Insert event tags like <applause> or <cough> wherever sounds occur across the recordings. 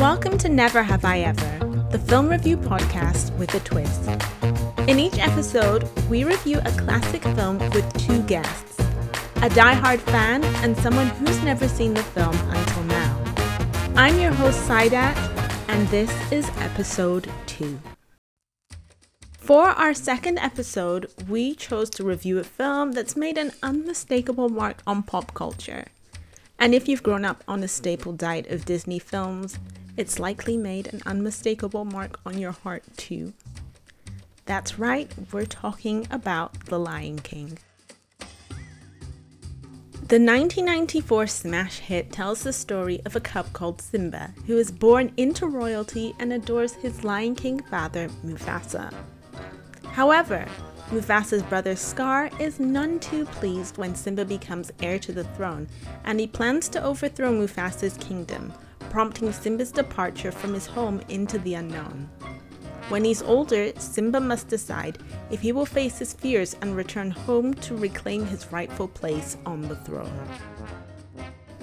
Welcome to Never Have I Ever, the film review podcast with a twist. In each episode, we review a classic film with two guests a die-hard fan and someone who's never seen the film until now. I'm your host, Saidat, and this is episode 2. For our second episode, we chose to review a film that's made an unmistakable mark on pop culture. And if you've grown up on a staple diet of Disney films, it's likely made an unmistakable mark on your heart too. That's right, we're talking about The Lion King. The 1994 smash hit tells the story of a cub called Simba who is born into royalty and adores his Lion King father, Mufasa. However, Mufasa's brother Scar is none too pleased when Simba becomes heir to the throne, and he plans to overthrow Mufasa's kingdom, prompting Simba's departure from his home into the unknown. When he's older, Simba must decide if he will face his fears and return home to reclaim his rightful place on the throne.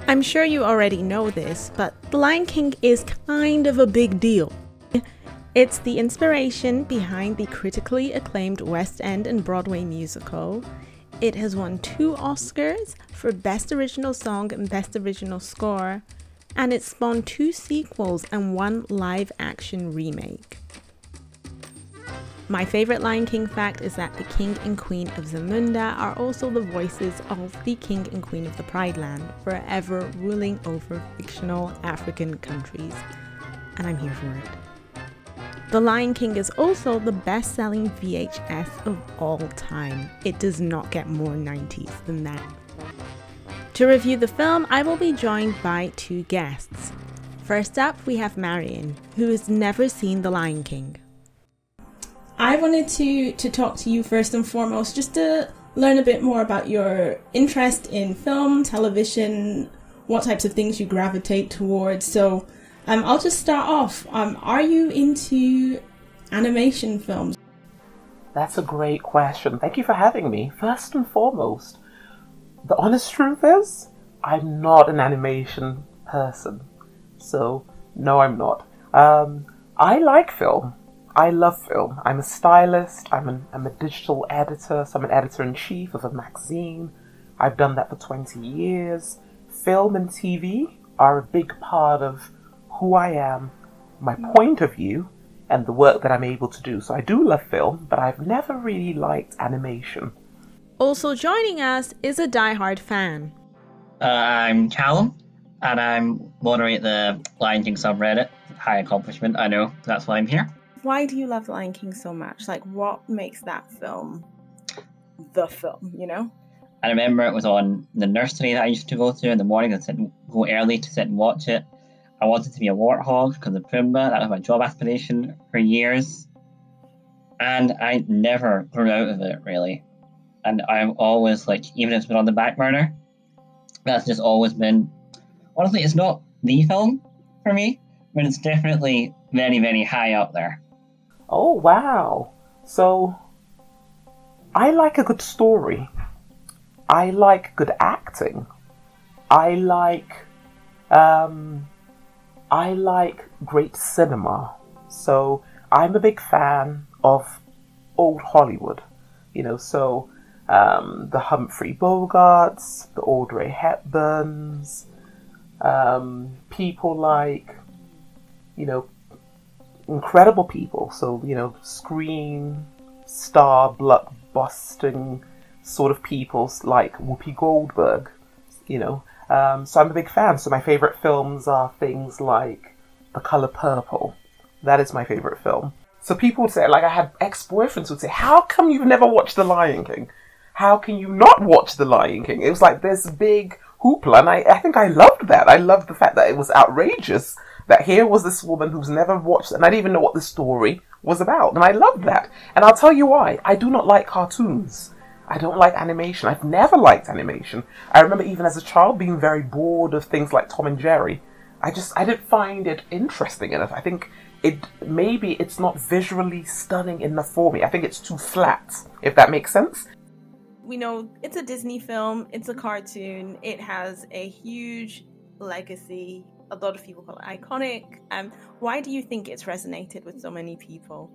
I'm sure you already know this, but The Lion King is kind of a big deal. It's the inspiration behind the critically acclaimed West End and Broadway musical. It has won two Oscars for Best Original Song and Best Original Score, and it spawned two sequels and one live action remake. My favorite Lion King fact is that the King and Queen of Zamunda are also the voices of the King and Queen of the Pride Land, forever ruling over fictional African countries. And I'm here for it. The Lion King is also the best selling VHS of all time. It does not get more 90s than that. To review the film, I will be joined by two guests. First up, we have Marion, who has never seen The Lion King. I wanted to to talk to you first and foremost, just to learn a bit more about your interest in film, television, what types of things you gravitate towards. So, um, I'll just start off. Um, are you into animation films? That's a great question. Thank you for having me. First and foremost, the honest truth is, I'm not an animation person. So, no, I'm not. Um, I like film. I love film. I'm a stylist, I'm, an, I'm a digital editor, so I'm an editor in chief of a magazine. I've done that for 20 years. Film and TV are a big part of who I am, my point of view, and the work that I'm able to do. So I do love film, but I've never really liked animation. Also joining us is a die-hard fan. Uh, I'm Callum, and I'm moderate the Lion King subreddit. High accomplishment, I know. That's why I'm here why do you love Lion King so much? Like, what makes that film the film? You know. I remember it was on the nursery that I used to go to in the morning. I would go early to sit and watch it. I wanted to be a warthog because of Pumbaa. That was my job aspiration for years, and I never grew out of it really. And I've always like, even if it's been on the back burner, that's just always been. Honestly, it's not the film for me, but it's definitely very, very high up there. Oh, wow. So, I like a good story. I like good acting. I like, um, I like great cinema. So, I'm a big fan of old Hollywood. You know, so um, the Humphrey Bogarts, the Audrey Hepburns, um, people like, you know, incredible people. So, you know, screen star, blockbusting sort of people like Whoopi Goldberg, you know. Um, so I'm a big fan. So my favorite films are things like The Color Purple. That is my favorite film. So people would say, like I had ex-boyfriends would say, how come you've never watched The Lion King? How can you not watch The Lion King? It was like this big hoopla, and I, I think I loved that. I loved the fact that it was outrageous that here was this woman who's never watched and I didn't even know what the story was about. And I loved that. And I'll tell you why. I do not like cartoons. I don't like animation. I've never liked animation. I remember even as a child being very bored of things like Tom and Jerry. I just I didn't find it interesting enough. I think it maybe it's not visually stunning enough for me. I think it's too flat, if that makes sense. We know it's a Disney film, it's a cartoon, it has a huge legacy. A lot of people call it iconic. Um, why do you think it's resonated with so many people?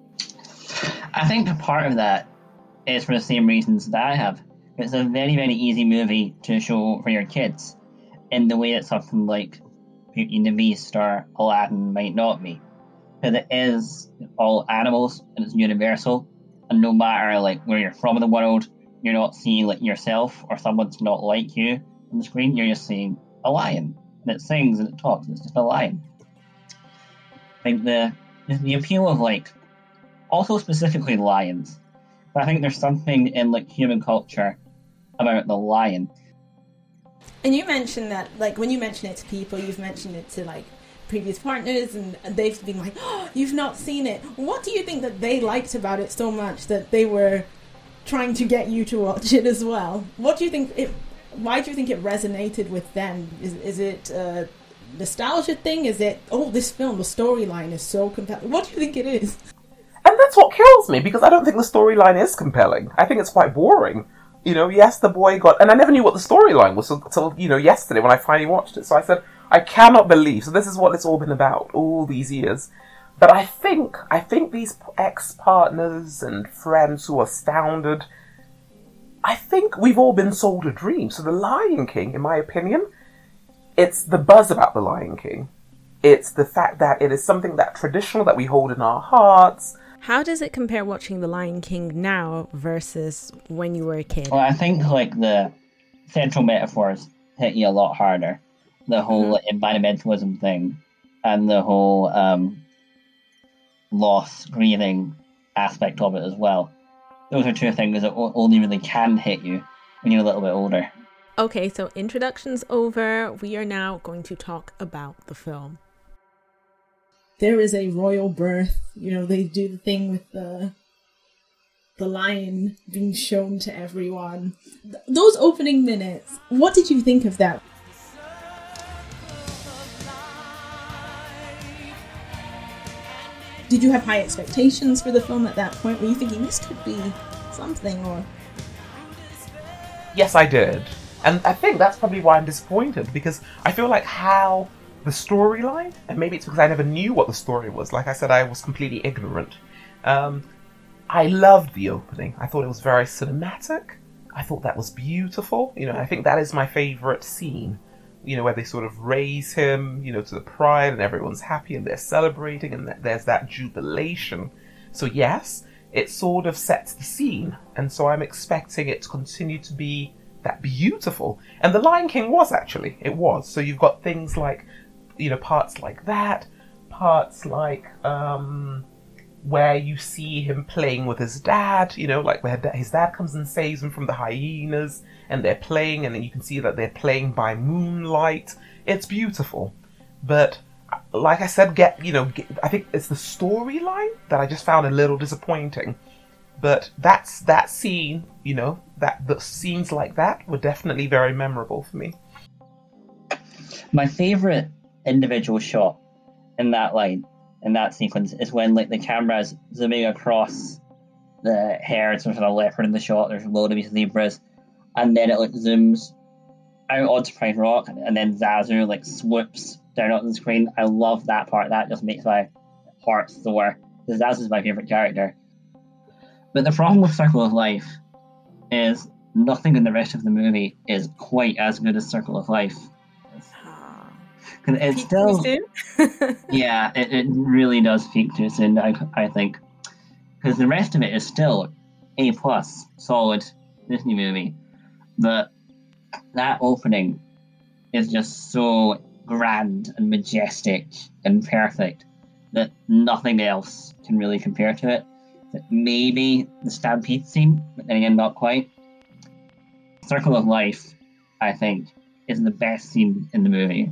I think a part of that is for the same reasons that I have. It's a very, very easy movie to show for your kids in the way that something like Beauty and the Beast or Aladdin might not be. Because it is all animals and it's universal, and no matter like where you're from in the world, you're not seeing like yourself or someone's not like you on the screen. You're just seeing a lion, and it sings and it talks. And it's just a lion. I think the the appeal of like also specifically lions. But I think there's something in like human culture about the lion. And you mentioned that, like, when you mention it to people, you've mentioned it to like previous partners, and they've been like, "Oh, <gasps> you've not seen it." What do you think that they liked about it so much that they were trying to get you to watch it as well? What do you think? It, why do you think it resonated with them? Is is it a nostalgia thing? Is it oh, this film, the storyline is so compelling? What do you think it is? And that's what kills me because I don't think the storyline is compelling. I think it's quite boring. You know, yes, the boy got, and I never knew what the storyline was until, you know, yesterday when I finally watched it. So I said, I cannot believe. So this is what it's all been about all these years. But I think, I think these ex-partners and friends who are astounded, I think we've all been sold a dream. So the Lion King, in my opinion, it's the buzz about the Lion King. It's the fact that it is something that traditional that we hold in our hearts how does it compare watching The Lion King now versus when you were a kid? Well, I think like the central metaphors hit you a lot harder. The whole mm-hmm. environmentalism thing and the whole um, loss, grieving aspect of it as well. Those are two things that only really can hit you when you're a little bit older. Okay, so introduction's over. We are now going to talk about the film there is a royal birth. You know, they do the thing with the the lion being shown to everyone. Th- those opening minutes, what did you think of that? Did you have high expectations for the film at that point? Were you thinking this could be something or Yes, I did. And I think that's probably why I'm disappointed because I feel like how the storyline, and maybe it's because I never knew what the story was. Like I said, I was completely ignorant. Um, I loved the opening. I thought it was very cinematic. I thought that was beautiful. You know, I think that is my favorite scene. You know, where they sort of raise him, you know, to the pride, and everyone's happy and they're celebrating, and there's that jubilation. So yes, it sort of sets the scene, and so I'm expecting it to continue to be that beautiful. And The Lion King was actually, it was. So you've got things like you know parts like that, parts like um, where you see him playing with his dad. You know, like where his dad comes and saves him from the hyenas, and they're playing, and then you can see that they're playing by moonlight. It's beautiful, but like I said, get you know, get, I think it's the storyline that I just found a little disappointing. But that's that scene, you know, that the scenes like that were definitely very memorable for me. My favorite individual shot in that line in that sequence is when like the camera's zooming across the hair, some sort of leopard in the shot. There's a load of these zebras, and then it like zooms out onto Pride Rock, and then Zazu like swoops down on the screen. I love that part. That just makes my heart soar. Because Zazu's my favorite character. But the problem with Circle of Life is nothing in the rest of the movie is quite as good as Circle of Life it's still <laughs> yeah, it, it really does peak too soon. I I think because the rest of it is still a plus, solid Disney movie, but that opening is just so grand and majestic and perfect that nothing else can really compare to it. Maybe the stampede scene, but then again, not quite. Circle of Life, I think, is the best scene in the movie.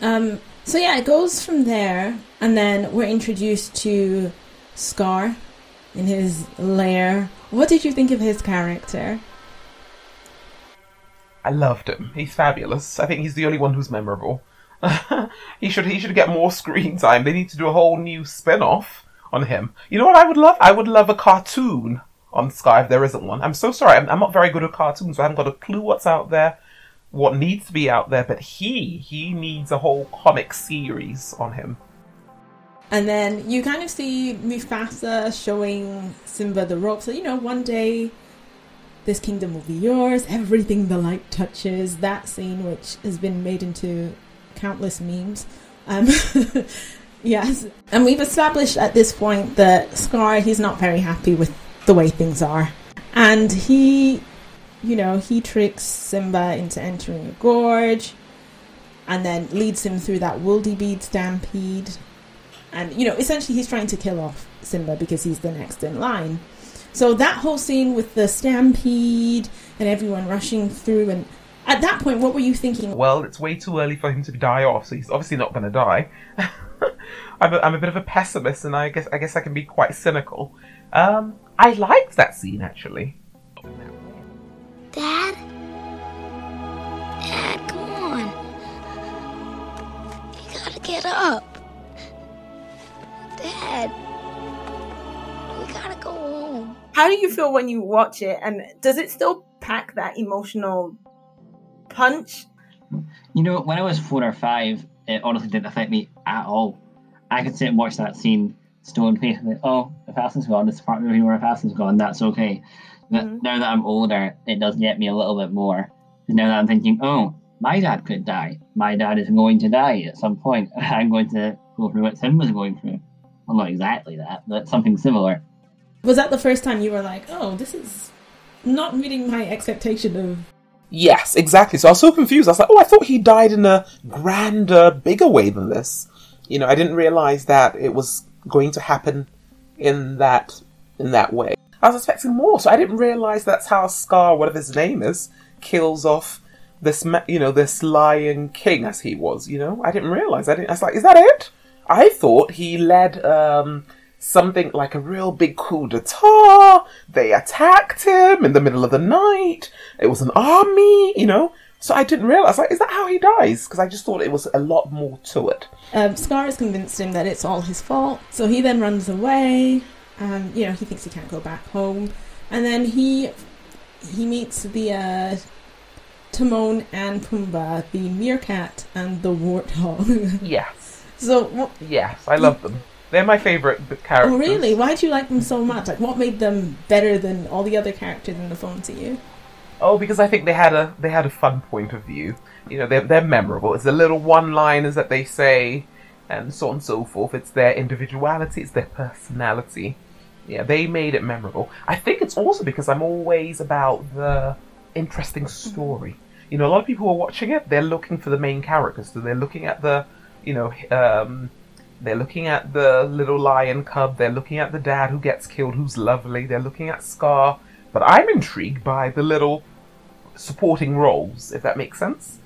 Um, so yeah, it goes from there, and then we're introduced to Scar in his lair. What did you think of his character? I loved him. He's fabulous. I think he's the only one who's memorable. <laughs> he should he should get more screen time. They need to do a whole new spin-off on him. You know what I would love? I would love a cartoon on Sky if there isn't one. I'm so sorry. I'm, I'm not very good at cartoons. So I haven't got a clue what's out there what needs to be out there, but he he needs a whole comic series on him. And then you kind of see Mufasa showing Simba the rope. So, you know, one day this kingdom will be yours, everything the light touches. That scene, which has been made into countless memes. Um, <laughs> yes. And we've established at this point that Scar, he's not very happy with the way things are. And he, you know, he tricks Simba into entering a gorge and then leads him through that wildebeest stampede and you know essentially he's trying to kill off Simba because he's the next in line. So that whole scene with the stampede and everyone rushing through and at that point what were you thinking? Well, it's way too early for him to die off, so he's obviously not going to die. <laughs> I'm, a, I'm a bit of a pessimist, and I guess I guess I can be quite cynical. Um, I liked that scene actually. Dad, Dad, come on! You gotta get up. Dad, we gotta go home. How do you feel when you watch it? And does it still pack that emotional punch? You know, when I was four or five, it honestly didn't affect me at all. I could sit and watch that scene stone faced like, oh, if Allison's gone, this part of the movie where if Allison's gone, that's okay. But mm-hmm. now that I'm older, it does get me a little bit more. Now that I'm thinking, oh, my dad could die. My dad is going to die at some point. <laughs> I'm going to go through what Tim was going through well, not exactly that, but something similar. Was that the first time you were like, oh, this is not meeting my expectation of. Yes, exactly. So I was so confused. I was like, oh, I thought he died in a grander, bigger way than this. You know, I didn't realize that it was going to happen in that in that way. I was expecting more, so I didn't realize that's how Scar, whatever his name is, kills off this, you know, this lion king as he was. You know, I didn't realize. I didn't. I was like, is that it? I thought he led um, something like a real big coup d'etat. They attacked him in the middle of the night. It was an army, you know. So I didn't realize. Like, is that how he dies? Because I just thought it was a lot more to it. Um, Scar has convinced him that it's all his fault. So he then runs away. Um, you know, he thinks he can't go back home, and then he he meets the uh, Timon and Pumbaa, the meerkat and the warthog. <laughs> yes. So yes, I love them. They're my favorite characters. Oh, really? Why do you like them so much? Like, what made them better than all the other characters in the film to you? Oh, because I think they had a they had a fun point of view. You know, they're they're memorable. It's the little one-liners that they say, and so on and so forth. It's their individuality. It's their personality. Yeah, they made it memorable. I think it's also because I'm always about the interesting story. You know, a lot of people who are watching it, they're looking for the main characters. So they're looking at the you know, um, they're looking at the little lion cub. They're looking at the dad who gets killed, who's lovely. They're looking at Scar. But I'm intrigued by the little supporting roles, if that makes sense.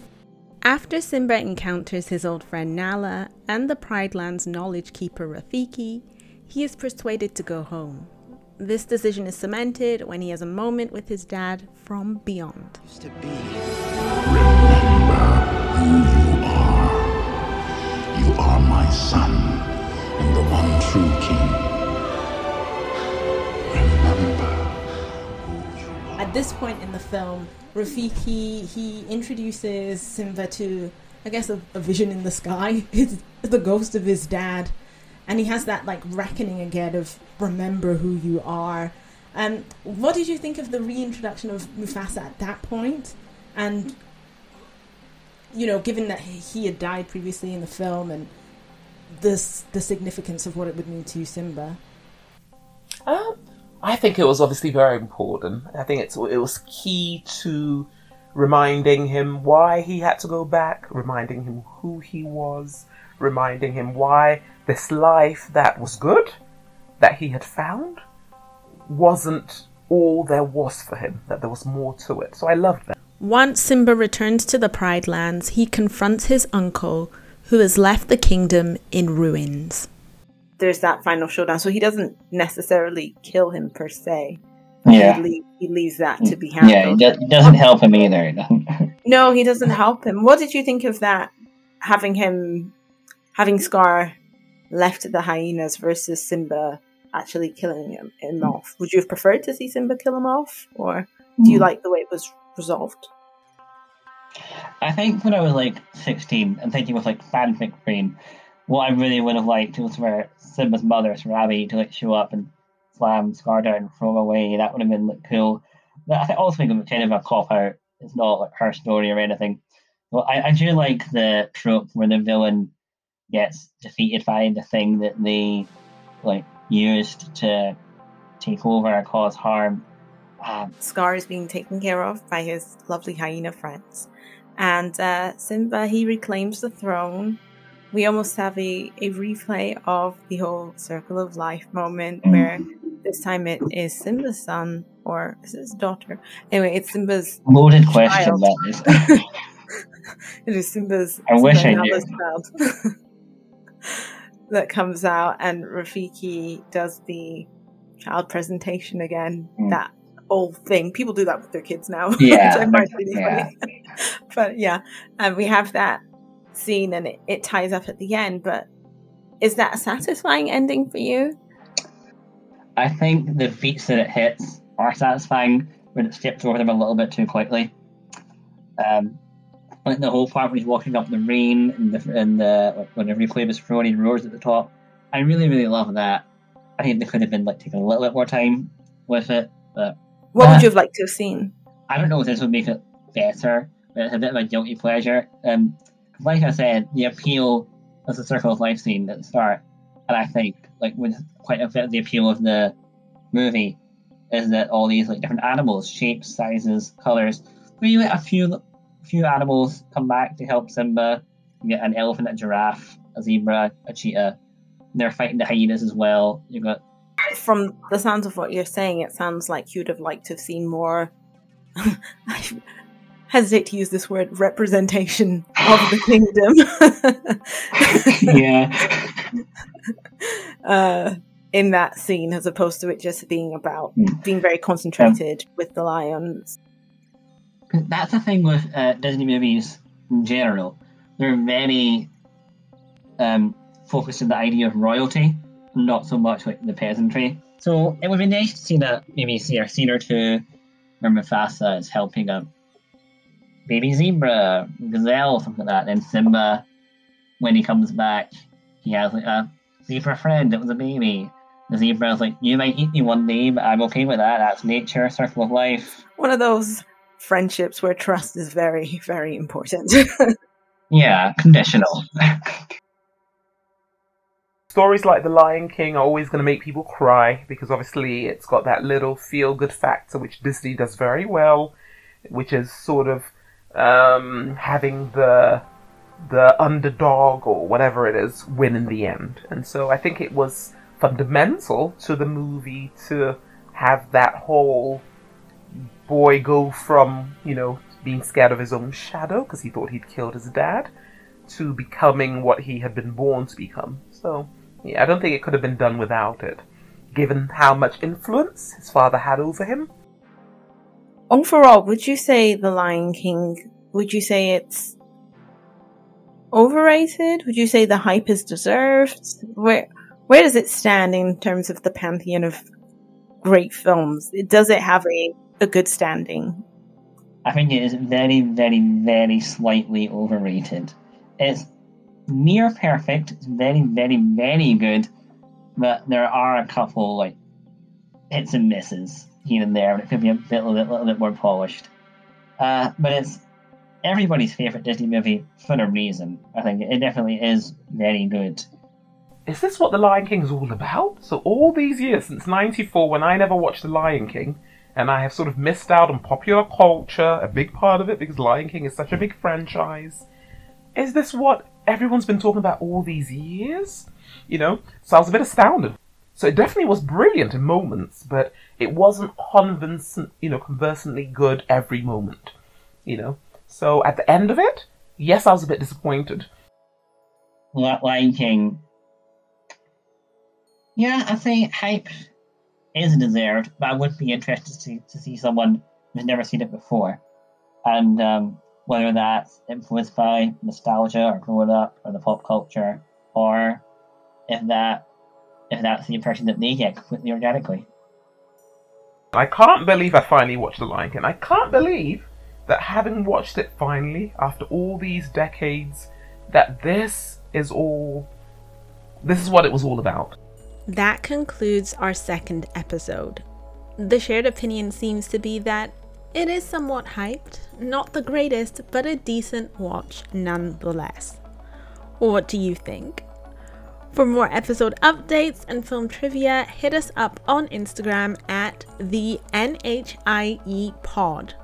After Simba encounters his old friend Nala and the Pride Land's knowledge keeper Rafiki, he is persuaded to go home. This decision is cemented when he has a moment with his dad from beyond. To be, Remember who you are. you are my son and the one true king. Remember At this point in the film, Rafiki he introduces Simba to I guess a, a vision in the sky, <laughs> It's the ghost of his dad, and he has that like reckoning again of remember who you are. And what did you think of the reintroduction of Mufasa at that point? And you know, given that he had died previously in the film and this the significance of what it would mean to Simba? Um, I think it was obviously very important. I think it's it was key to reminding him why he had to go back, reminding him who he was, reminding him why this life that was good, that he had found, wasn't all there was for him, that there was more to it. So I loved that. Once Simba returns to the Pride Lands, he confronts his uncle, who has left the kingdom in ruins. There's that final showdown, so he doesn't necessarily kill him per se. Yeah. He, leave, he leaves that to be handled. Yeah, he, do- he doesn't help him either. <laughs> no, he doesn't help him. What did you think of that? Having him, having Scar left the hyenas versus Simba actually killing him, him off. Would you have preferred to see Simba kill him off, or do you hmm. like the way it was resolved? I think when I was like 16 and thinking with like fanfic brain, what I really would have liked was for Simba's mother, Sarabi, to like show up and slam Scar down and throw him away. That would have been like cool. But I also think of kind of a cop out. It's not like her story or anything. Well, I, I do like the trope where the villain gets defeated by the thing that they like used to take over and cause harm. Um, Scar is being taken care of by his lovely hyena friends. And uh, Simba, he reclaims the throne. We almost have a, a replay of the whole Circle of Life moment Mm. where this time it is Simba's son, or is his daughter? Anyway, it's Simba's. loaded question that is. <laughs> It is Simba's. I wish I knew. <laughs> That comes out, and Rafiki does the child presentation again. Mm. That old thing. People do that with their kids now. <laughs> Yeah, which I find really yeah. <laughs> but yeah, and we have that scene, and it, it ties up at the end. But is that a satisfying ending for you? I think the beats that it hits are satisfying when it skips over them a little bit too quickly. Um, like the whole part when he's walking up in the rain and the and the like, when the replay was thrown and roars at the top. I really really love that. I think they could have been like taking a little bit more time with it, but What Uh, would you have liked to have seen? I don't know if this would make it better, but it's a bit of a guilty pleasure. Um, like I said, the appeal of the Circle of Life scene at the start, and I think like with quite a bit of the appeal of the movie, is that all these like different animals, shapes, sizes, colors. We let a few few animals come back to help Simba. You get an elephant, a giraffe, a zebra, a cheetah. They're fighting the hyenas as well. You've got From the sounds of what you're saying, it sounds like you'd have liked to have seen more. <laughs> I hesitate to use this word representation of the kingdom. <laughs> <laughs> yeah. uh, in that scene, as opposed to it just being about Mm. being very concentrated with the lions. That's the thing with uh, Disney movies in general. They're very um, focused on the idea of royalty, not so much like the peasantry. So it would be nice to see that maybe see a scene or two where Mufasa is helping a baby zebra, gazelle, something like that. And Simba, when he comes back, he has like a zebra friend that was a baby. The zebra is like, you might eat me one day, but I'm okay with that. That's nature, circle of life. One of those friendships where trust is very, <laughs> very important. Yeah, conditional. Stories like The Lion King are always going to make people cry because obviously it's got that little feel good factor which Disney does very well, which is sort of um, having the the underdog or whatever it is win in the end. And so I think it was fundamental to the movie to have that whole boy go from, you know, being scared of his own shadow because he thought he'd killed his dad to becoming what he had been born to become. So, yeah, I don't think it could have been done without it, given how much influence his father had over him. Overall, would you say The Lion King, would you say it's overrated? Would you say the hype is deserved? Where where does it stand in terms of the pantheon of great films? Does it have a, a good standing? I think it is very, very, very slightly overrated. It's near perfect. It's very, very, very good, but there are a couple like hits and misses here and there, and it could be a bit, little, bit, little bit more polished. Uh, but it's everybody's favorite Disney movie for a reason. I think it definitely is very good. Is this what The Lion King is all about? So, all these years since 94, when I never watched The Lion King, and I have sort of missed out on popular culture, a big part of it, because Lion King is such a big franchise. Is this what everyone's been talking about all these years? You know? So I was a bit astounded. So it definitely was brilliant in moments, but it wasn't convincent, you know, conversantly good every moment. You know? So at the end of it, yes, I was a bit disappointed. Li- Lion King. Yeah, I say hype is deserved, but I would be interested to see, to see someone who's never seen it before. And um, whether that's influenced by nostalgia or growing up or the pop culture, or if that if that's the impression that they get completely organically. I can't believe I finally watched The Lion King. I can't believe that having watched it finally after all these decades, that this is all. This is what it was all about. That concludes our second episode. The shared opinion seems to be that it is somewhat hyped, not the greatest, but a decent watch nonetheless. What do you think? For more episode updates and film trivia, hit us up on Instagram at the NHIE Pod.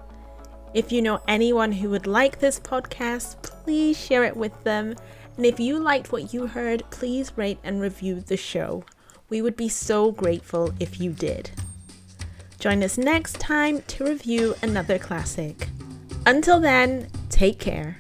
If you know anyone who would like this podcast, please share it with them. And if you liked what you heard, please rate and review the show. We would be so grateful if you did. Join us next time to review another classic. Until then, take care.